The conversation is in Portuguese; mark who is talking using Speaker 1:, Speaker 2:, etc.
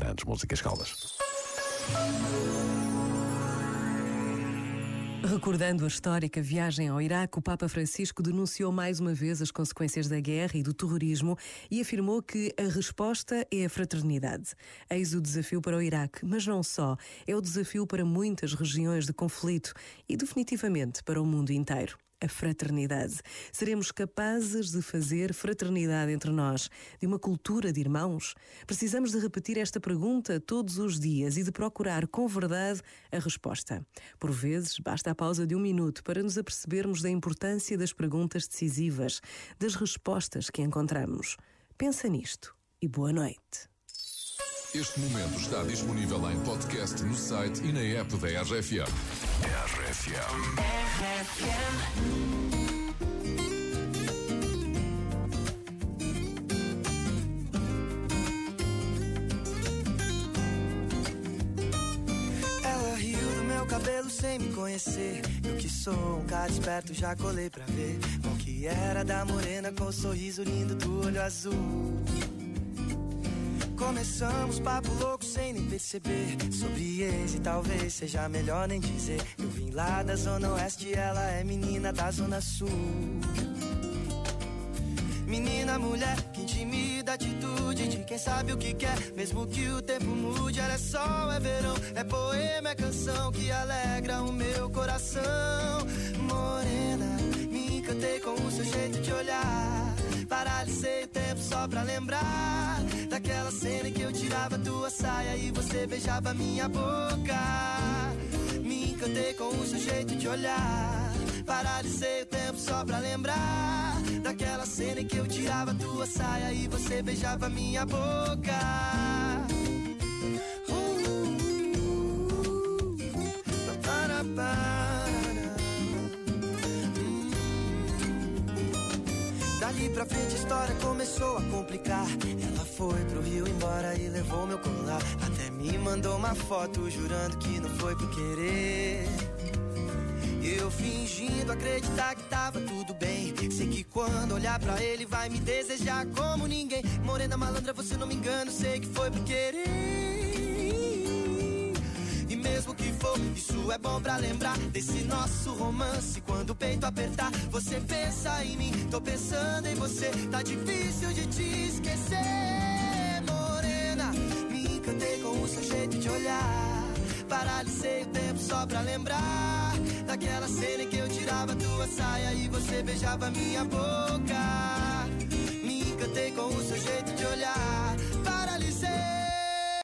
Speaker 1: grandes músicas caldas.
Speaker 2: Recordando a histórica viagem ao Iraque, o Papa Francisco denunciou mais uma vez as consequências da guerra e do terrorismo e afirmou que a resposta é a fraternidade. Eis o desafio para o Iraque, mas não só, é o desafio para muitas regiões de conflito e definitivamente para o mundo inteiro a fraternidade. Seremos capazes de fazer fraternidade entre nós, de uma cultura de irmãos? Precisamos de repetir esta pergunta todos os dias e de procurar com verdade a resposta. Por vezes, basta a pausa de um minuto para nos apercebermos da importância das perguntas decisivas, das respostas que encontramos. Pensa nisto e boa noite.
Speaker 3: Este momento está disponível em podcast no site e na app da RFM. RFM.
Speaker 4: Ela riu do meu cabelo sem me conhecer. Eu que sou um cara esperto, já colei pra ver o que era da morena com o sorriso lindo do olho azul. Começamos papo louco sem nem perceber. Sobre ex e talvez seja melhor nem dizer. Eu vim lá da zona oeste ela é menina da zona sul. Menina, mulher, que intimida atitude de quem sabe o que quer. Mesmo que o tempo mude, ela é sol, é verão É poema, é canção que alegra o meu coração. Morena, me encantei com o seu jeito de olhar. Paralisei o tempo só pra lembrar Daquela cena em que eu tirava tua saia e você beijava minha boca. Me encantei com o seu jeito de olhar. Paralisei o tempo só pra lembrar Daquela cena em que eu tirava tua saia E você beijava minha boca Dali pra frente a história começou a complicar. Ela foi pro Rio embora e levou meu colar. Até me mandou uma foto jurando que não foi por querer. Eu fingindo acreditar que tava tudo bem. Sei que quando olhar pra ele vai me desejar como ninguém. Morena malandra, você não me engana, sei que foi por querer é bom pra lembrar desse nosso romance. Quando o peito apertar, você pensa em mim. Tô pensando em você, tá difícil de te esquecer. Morena, me encantei com o seu jeito de olhar. Paralisei o tempo só pra lembrar daquela cena em que eu tirava tua saia e você beijava minha boca.